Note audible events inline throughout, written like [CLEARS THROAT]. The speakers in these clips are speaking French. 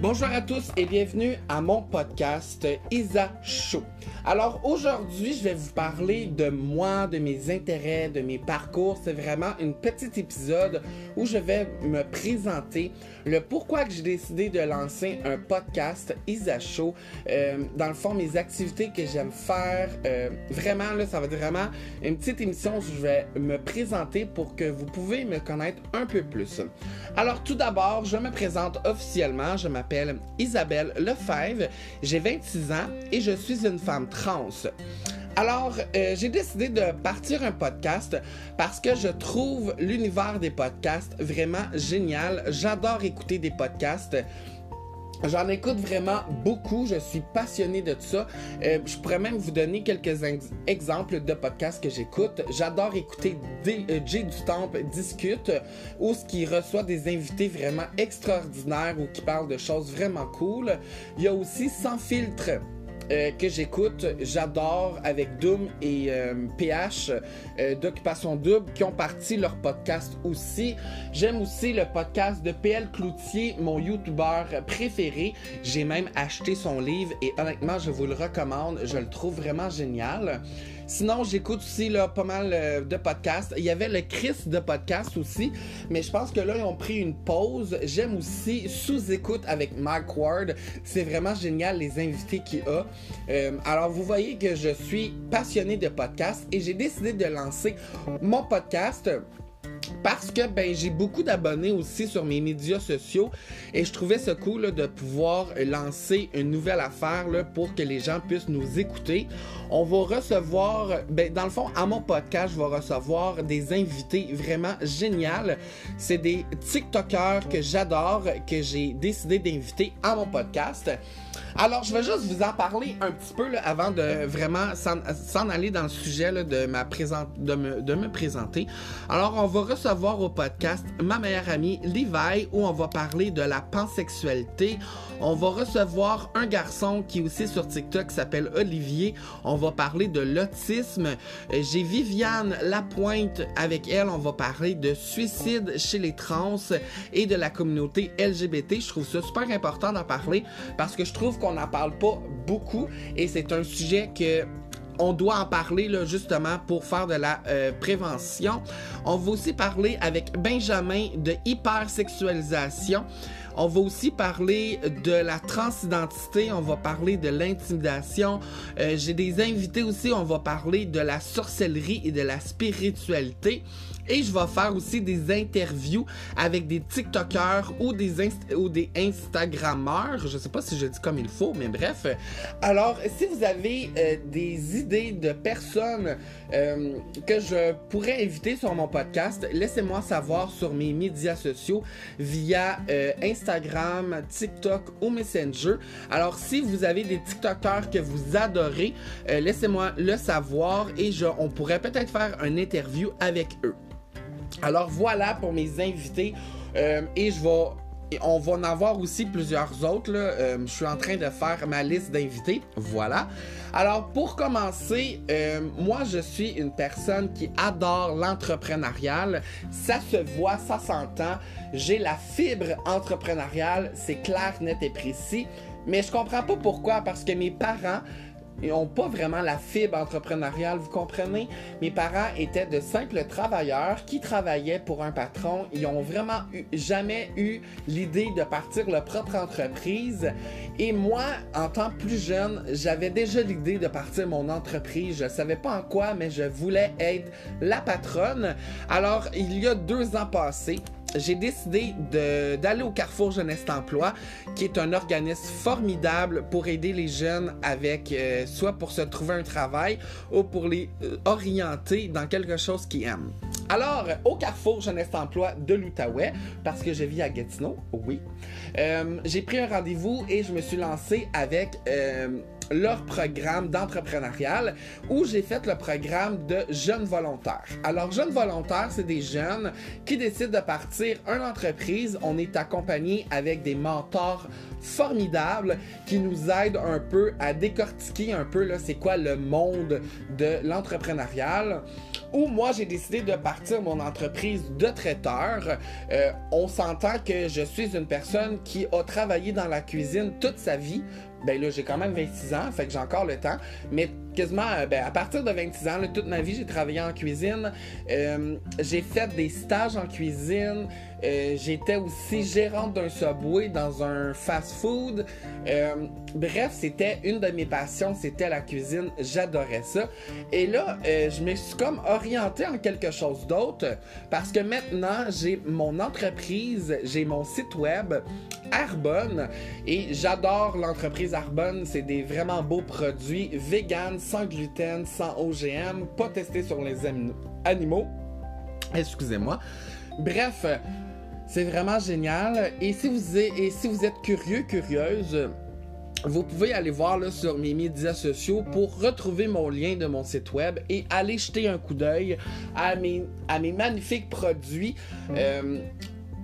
Bonjour à tous et bienvenue à mon podcast Isa Show. Alors aujourd'hui, je vais vous parler de moi, de mes intérêts, de mes parcours. C'est vraiment une petite épisode où je vais me présenter le pourquoi que j'ai décidé de lancer un podcast Isa Show. Euh, dans le fond, mes activités que j'aime faire. Euh, vraiment, là, ça va être vraiment une petite émission où je vais me présenter pour que vous pouvez me connaître un peu plus. Alors tout d'abord, je me présente officiellement. Je m'appelle Isabelle Lefebvre. J'ai 26 ans et je suis une femme Alors, euh, j'ai décidé de partir un podcast parce que je trouve l'univers des podcasts vraiment génial. J'adore écouter des podcasts. J'en écoute vraiment beaucoup, je suis passionné de ça. Euh, je pourrais même vous donner quelques exemples de podcasts que j'écoute. J'adore écouter D euh, Jay du discute ou ce qui reçoit des invités vraiment extraordinaires ou qui parlent de choses vraiment cool. Il y a aussi Sans filtre euh, que j'écoute, j'adore avec Doom et PH d'Occupation Double qui ont parti leur podcast aussi. J'aime aussi le podcast de PL Cloutier, mon YouTuber préféré. J'ai même acheté son livre et honnêtement, je vous le recommande. Je le trouve vraiment génial. Sinon, j'écoute aussi pas mal euh, de podcasts. Il y avait le Chris de podcast aussi, mais je pense que là, ils ont pris une pause. J'aime aussi Sous-écoute avec Mike Ward. C'est vraiment génial les invités qu'il a. Euh, alors, vous voyez que je suis passionné de podcasts et j'ai décidé de lancer mon podcast parce que ben j'ai beaucoup d'abonnés aussi sur mes médias sociaux et je trouvais ça cool de pouvoir lancer une nouvelle affaire pour que les gens puissent nous écouter. On va recevoir, ben, dans le fond, à mon podcast, je vais recevoir des invités vraiment géniaux. C'est des TikTokers que j'adore, que j'ai décidé d'inviter à mon podcast. Alors, je vais juste vous en parler un petit peu avant de vraiment s'en aller dans le sujet de, ma de, me, de me présenter. Alors, on va recevoir au podcast ma meilleure amie Levi où on va parler de la pansexualité. On va recevoir un garçon qui aussi sur TikTok s'appelle Olivier. On va parler de l'autisme. J'ai Viviane Lapointe avec elle. On va parler de suicide chez les trans et de la communauté LGBT. Je trouve ça super important d'en parler parce que je trouve qu'on n'en parle pas beaucoup et c'est un sujet que on doit en parler justement pour faire de la euh, prévention. On va aussi parler avec Benjamin de hypersexualisation. On va aussi parler de la transidentité, on va parler de l'intimidation. Euh, j'ai des invités aussi, on va parler de la sorcellerie et de la spiritualité. Et je vais faire aussi des interviews avec des TikTokers ou des, ou des Instagrammeurs. Je sais pas si je dis comme il faut, mais bref. Alors, si vous avez euh, des idées de personnes euh, que je pourrais inviter sur mon podcast, laissez-moi savoir sur mes médias sociaux via euh, Instagram, TikTok ou Messenger. Alors, si vous avez des TikTokers que vous adorez, laissez-moi le savoir et on pourrait peut-être faire une interview avec eux. Alors voilà pour mes invités. Euh, et je vais. On va en avoir aussi plusieurs autres. Euh, je suis en train de faire ma liste d'invités. Voilà. Alors pour commencer, euh, moi je suis une personne qui adore l'entrepreneurial. Ça se voit, ça s'entend. J'ai la fibre entrepreneuriale. C'est clair, net et précis. Mais je comprends pas pourquoi. Parce que mes parents ils n'ont pas vraiment la fibre entrepreneuriale, vous comprenez? Mes parents étaient de simples travailleurs qui travaillaient pour un patron. Ils ont vraiment jamais eu l'idée de partir leur propre entreprise. Et moi, en tant que plus jeune, j'avais déjà l'idée de partir mon entreprise. Je savais pas en quoi, mais je voulais être la patronne. Alors, il y a deux ans passés, j'ai décidé d'aller au Carrefour Jeunesse Emploi, qui est un organisme formidable pour aider les jeunes avec euh, soit pour se trouver un travail ou pour les euh, orienter dans quelque chose qu'ils aiment. Alors, au Carrefour Jeunesse Emploi de l'Outaouais, parce que je vis à Gatineau, oui, euh, j'ai pris un rendez-vous et je me suis lancé avec leur programme d'entrepreneurial où j'ai fait le programme de jeunes volontaires. Alors, jeunes volontaires, c'est des jeunes qui décident de partir une entreprise. On est accompagné avec des mentors formidables qui nous aident un peu à décortiquer un peu là c'est quoi le monde de l'entrepreneurial. où moi j'ai décidé de partir mon entreprise de traiteur. Euh, on s'entend que je suis une personne qui a travaillé dans la cuisine toute sa vie. Ben là, j'ai quand même 26 ans, fait que j'ai encore le temps. Mais quasiment, euh, ben, à partir de 26 ans, toute ma vie, j'ai travaillé en cuisine. Euh, j'ai fait des stages en cuisine. Euh, j'étais aussi gérante d'un subway dans un fast-food. bref, c'était une de mes passions, c'était la cuisine. J'adorais ça. Et là, je me suis comme orienté en quelque chose d'autre parce que maintenant, j'ai mon entreprise, j'ai mon site web Arbonne et j'adore l'entreprise Arbonne. C'est des vraiment beaux produits vegan, sans gluten, sans OGM, pas testés sur les animaux. Excusez-moi. Bref, c'est vraiment génial. Et si vous êtes, curieux, curieuse, vous pouvez aller voir là, sur mes médias sociaux pour retrouver mon lien de mon site web et aller jeter un coup d'œil à mes, à mes magnifiques produits. Euh,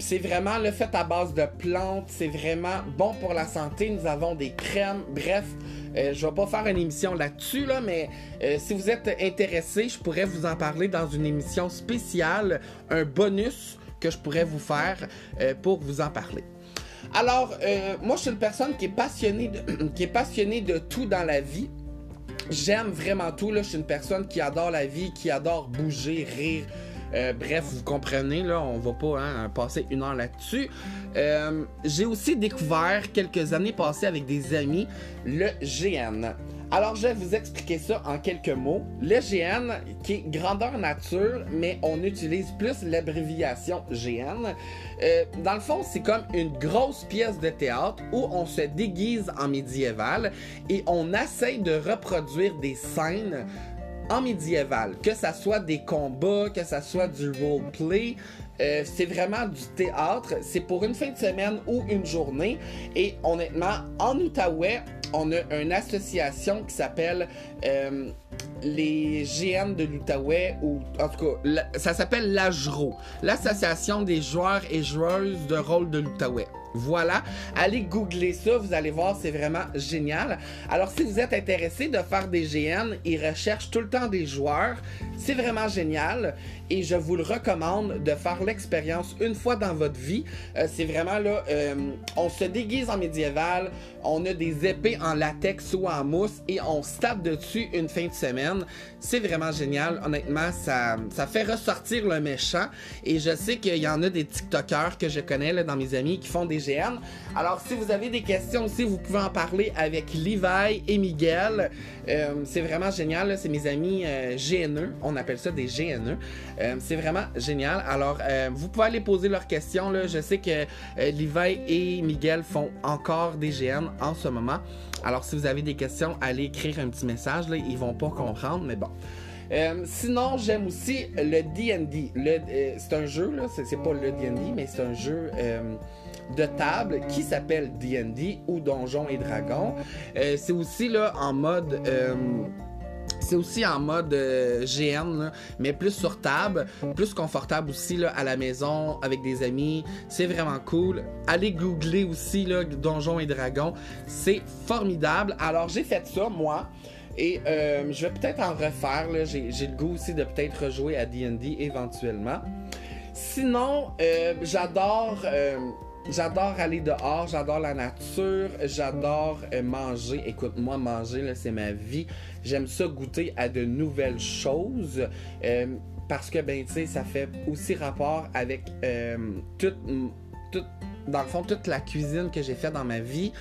c'est vraiment le fait à base de plantes, c'est vraiment bon pour la santé. Nous avons des crèmes, bref. Euh, je vais pas faire une émission là-dessus, là, mais euh, si vous êtes intéressé, je pourrais vous en parler dans une émission spéciale, un bonus que je pourrais vous faire euh, pour vous en parler. Alors, moi, je suis une personne qui est passionnée de, [CLEARS THROAT] qui est passionnée de tout dans la vie. J'aime vraiment tout. Je suis une personne qui adore la vie, qui adore bouger, rire, euh, bref, vous comprenez, là, on va pas hein, passer une heure là-dessus. Euh, j'ai aussi découvert quelques années passées avec des amis le GN. Alors, je vais vous expliquer ça en quelques mots. Le GN, qui est grandeur nature, mais on utilise plus l'abréviation GN. Euh, dans le fond, c'est comme une grosse pièce de théâtre où on se déguise en médiéval et on essaye de reproduire des scènes en médiéval, que ça soit des combats, que ça soit du roleplay, euh, c'est vraiment du théâtre. C'est pour une fin de semaine ou une journée. Et honnêtement, en Outaouais, on a une association qui s'appelle euh, les GN de l'Outaouais, ou en tout cas, ça s'appelle l'AJRO, l'Association des joueurs et joueuses de rôle de l'Outaouais. Voilà, allez googler ça, vous allez voir, c'est vraiment génial. Alors si vous êtes intéressé de faire des GN, ils recherchent tout le temps des joueurs, c'est vraiment génial et je vous le recommande de faire l'expérience une fois dans votre vie. Euh, c'est vraiment là, euh, on se déguise en médiéval, on a des épées en latex ou en mousse et on se tape dessus une fin de semaine. C'est vraiment génial. Honnêtement, ça, ça fait ressortir le méchant. Et je sais qu'il y en a des TikTokers que je connais dans mes amis qui font des GN. Alors, si vous avez des questions aussi, vous pouvez en parler avec Levi et Miguel. Euh, c'est vraiment génial. C'est mes amis GNE. On appelle ça des GNE. Euh, c'est vraiment génial. Alors, euh, vous pouvez aller poser leurs questions. Je sais que euh, Levi et Miguel font encore des GN en ce moment. Alors, si vous avez des questions, allez écrire un petit message. Là. Ils vont pas comprendre, mais bon. sinon, j'aime aussi le D&D. c'est un jeu, là, c'est, pas le D&D, mais c'est un jeu de table qui s'appelle D&D ou Donjons et Dragons. c'est aussi là en mode c'est aussi en mode euh, GN, mais plus sur table, plus confortable aussi là, à la maison avec des amis. C'est vraiment cool. Allez googler aussi là, et Dragons. C'est formidable. Alors j'ai fait ça, moi. Et euh, je vais peut-être en refaire. J'ai, le goût aussi de peut-être rejouer à DD éventuellement. Sinon, euh, j'adore J'adore aller dehors, j'adore la nature, j'adore euh, manger. Écoute, moi, manger, c'est ma vie. J'aime ça goûter à de nouvelles choses. Euh, parce que, ben, tu sais, ça fait aussi rapport avec euh, toute, dans le fond, toute la cuisine que j'ai fait dans ma vie.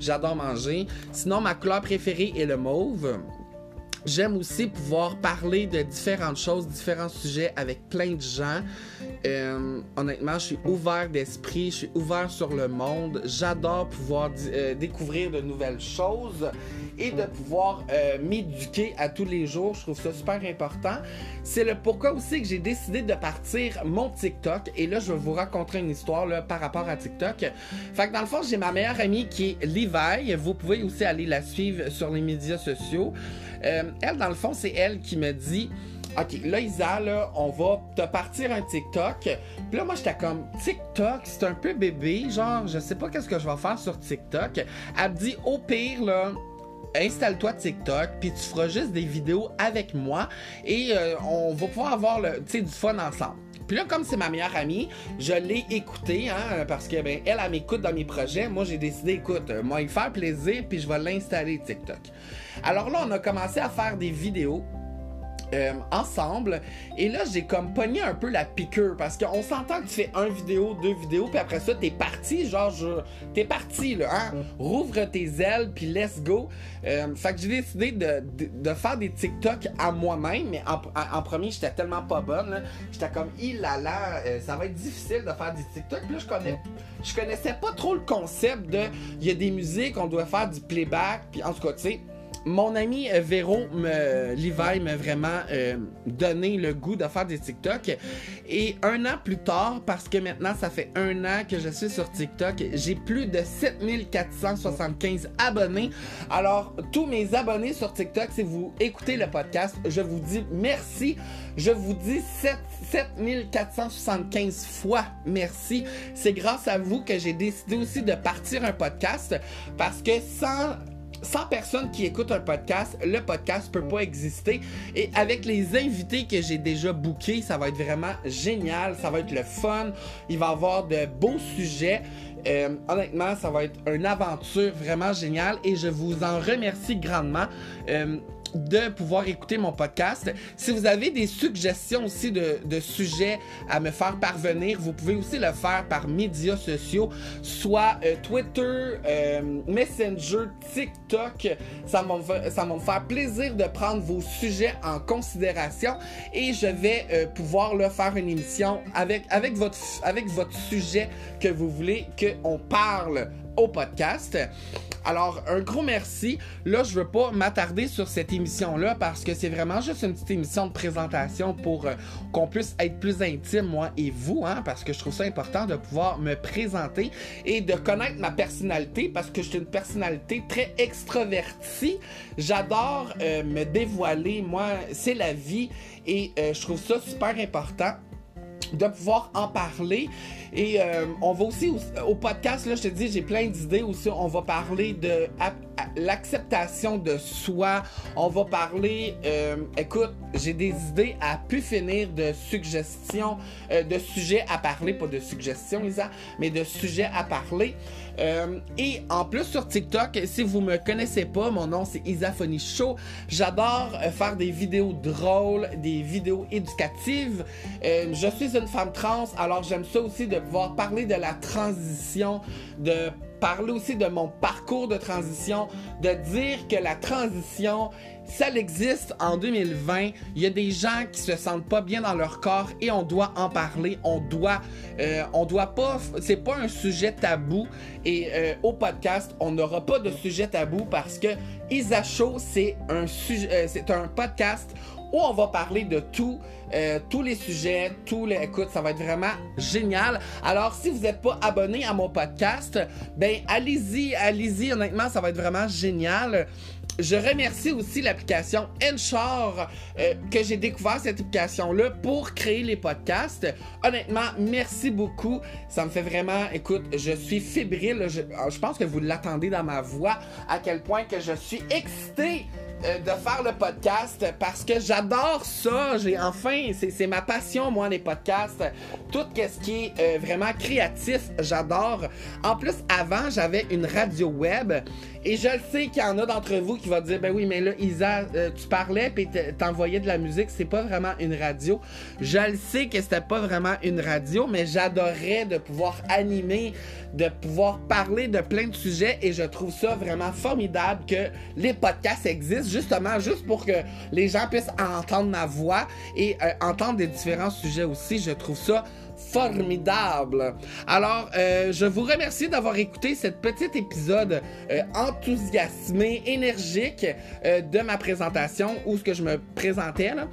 J'adore manger. Sinon, ma couleur préférée est le mauve. J'aime aussi pouvoir parler de différentes choses, différents sujets avec plein de gens. Euh, honnêtement, je suis ouvert d'esprit, je suis ouvert sur le monde. J'adore pouvoir euh, découvrir de nouvelles choses et de pouvoir euh, m'éduquer à tous les jours. Je trouve ça super important. C'est le pourquoi aussi que j'ai décidé de partir mon TikTok. Et là, je vais vous raconter une histoire par rapport à TikTok. Fait que dans le fond, j'ai ma meilleure amie qui est Levi. Vous pouvez aussi aller la suivre sur les médias sociaux. Elle, dans le fond, c'est elle qui me dit OK, là, Isa, on va te partir un TikTok. Puis là, moi, j'étais comme, TikTok, c'est un peu bébé. Genre, je sais pas qu'est-ce que je vais faire sur TikTok. Elle me dit, au pire, là, installe-toi TikTok, puis tu feras juste des vidéos avec moi et euh, on va pouvoir avoir le, du fun ensemble. Puis là, comme c'est ma meilleure amie, je l'ai écoutée, hein, parce que ben, elle, elle m'écoute dans mes projets. Moi, j'ai décidé, écoute, moi, il faire plaisir, puis je vais l'installer TikTok. Alors là, on a commencé à faire des vidéos euh, ensemble. Et là, j'ai comme pogné un peu la piqûre parce qu'on s'entend que tu fais un vidéo, deux vidéos, puis après ça, t'es parti, genre, t'es parti, là, hein? Rouvre tes ailes, puis let's go. Euh, fait que j'ai décidé de, de, faire des TikTok à moi-même, mais en, premier, j'étais tellement pas bonne, J'étais comme, il là là, euh, ça va être difficile de faire des TikTok. Puis là, je connais, je connaissais pas trop le concept de, il y a des musiques, on doit faire du playback, puis en tout cas, tu sais mon ami euh, Véro me, m'a vraiment euh, donné le goût de faire des TikTok. Et un an plus tard, parce que maintenant ça fait un an que je suis sur TikTok, j'ai plus de 7475 abonnés. Alors, tous mes abonnés sur TikTok, si vous écoutez le podcast, je vous dis merci. Je vous dis 7475 fois merci. C'est grâce à vous que j'ai décidé aussi de partir un podcast parce que sans 100 personnes qui écoutent un podcast, le podcast peut pas exister. Et avec les invités que j'ai déjà bookés, ça va être vraiment génial, ça va être le fun, il va y avoir de beaux sujets. Euh, honnêtement, ça va être une aventure vraiment géniale et je vous en remercie grandement. Euh, de pouvoir écouter mon podcast. Si vous avez des suggestions aussi de, sujets à me faire parvenir, vous pouvez aussi le faire par médias sociaux, soit euh, Twitter, euh, Messenger, TikTok. Ça va, faire plaisir de prendre vos sujets en considération et je vais euh, pouvoir le faire une émission avec, avec, votre, avec votre sujet que vous voulez qu'on parle au podcast. Alors, un gros merci. Là, je veux pas m'attarder sur cette émission-là parce que c'est vraiment juste une petite émission de présentation pour euh, qu'on puisse être plus intime, moi et vous, hein, parce que je trouve ça important de pouvoir me présenter et de connaître ma personnalité parce que je suis une personnalité très extravertie. J'adore euh, me dévoiler. Moi, c'est la vie et euh, je trouve ça super important de pouvoir en parler. Et euh, on va aussi au, podcast, là, je te dis, j'ai plein d'idées aussi. On va parler de l'acceptation de soi. On va parler, euh, écoute, j'ai des idées à pu finir de suggestions, euh, de sujets à parler, pas de suggestions, Lisa, mais de sujets à parler. Euh, et en plus sur TikTok, si vous me connaissez pas, mon nom c'est Isaphonie Show. J'adore faire des vidéos drôles, des vidéos éducatives. je suis une femme trans, alors j'aime ça aussi de pouvoir parler de la transition, de parler aussi de mon parcours de transition, de dire que la transition, ça existe en 2020. Il y a des gens qui se sentent pas bien dans leur corps et on doit en parler. On doit, euh, on doit pas, c'est pas un sujet tabou. Et euh, au podcast, on n'aura pas de sujet tabou parce que Isa c'est un sujet, euh, c'est un podcast où on va parler de tout, euh, tous les sujets, tous les. Écoute, ça va être vraiment génial. Alors, si vous n'êtes pas abonné à mon podcast, ben allez-y, allez-y. Honnêtement, ça va être vraiment génial. Je remercie aussi l'application Enshore euh, que j'ai découvert cette application-là pour créer les podcasts. Honnêtement, merci beaucoup. Ça me fait vraiment, écoute, je suis fébrile. Je, pense que vous l'attendez dans ma voix à quel point que je suis excité de faire le podcast parce que j'adore ça. J'ai enfin, c'est ma passion, moi, les podcasts. Tout ce qui est euh, vraiment créatif, j'adore. En plus, avant, j'avais une radio web et je le sais qu'il y en a d'entre vous qui vont dire, ben oui, mais là, Isa, euh, tu parlais puis t'envoyais de la musique, c'est pas vraiment une radio. Je le sais que c'était pas vraiment une radio, mais j'adorerais de pouvoir animer, de pouvoir parler de plein de sujets et je trouve ça vraiment formidable que les podcasts existent justement juste pour que les gens puissent entendre ma voix et euh, entendre des différents sujets aussi. Je trouve ça formidable. Alors, euh, je vous remercie d'avoir écouté cet petit épisode euh, enthousiasmé, énergique euh, de ma présentation où ce que je me présentais. Là.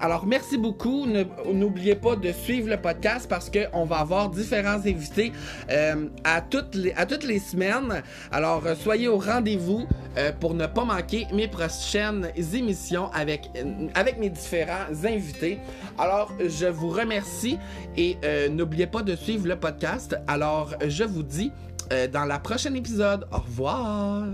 alors, merci beaucoup. N'oubliez pas de suivre le podcast parce qu'on va avoir différents invités à, toutes les, à toutes les semaines. Alors, soyez au rendez-vous pour ne pas manquer mes prochaines émissions avec, avec mes différents invités. Alors, je vous remercie et euh, n'oubliez pas de suivre le podcast. Alors, je vous dis euh, dans la prochaine épisode, au revoir.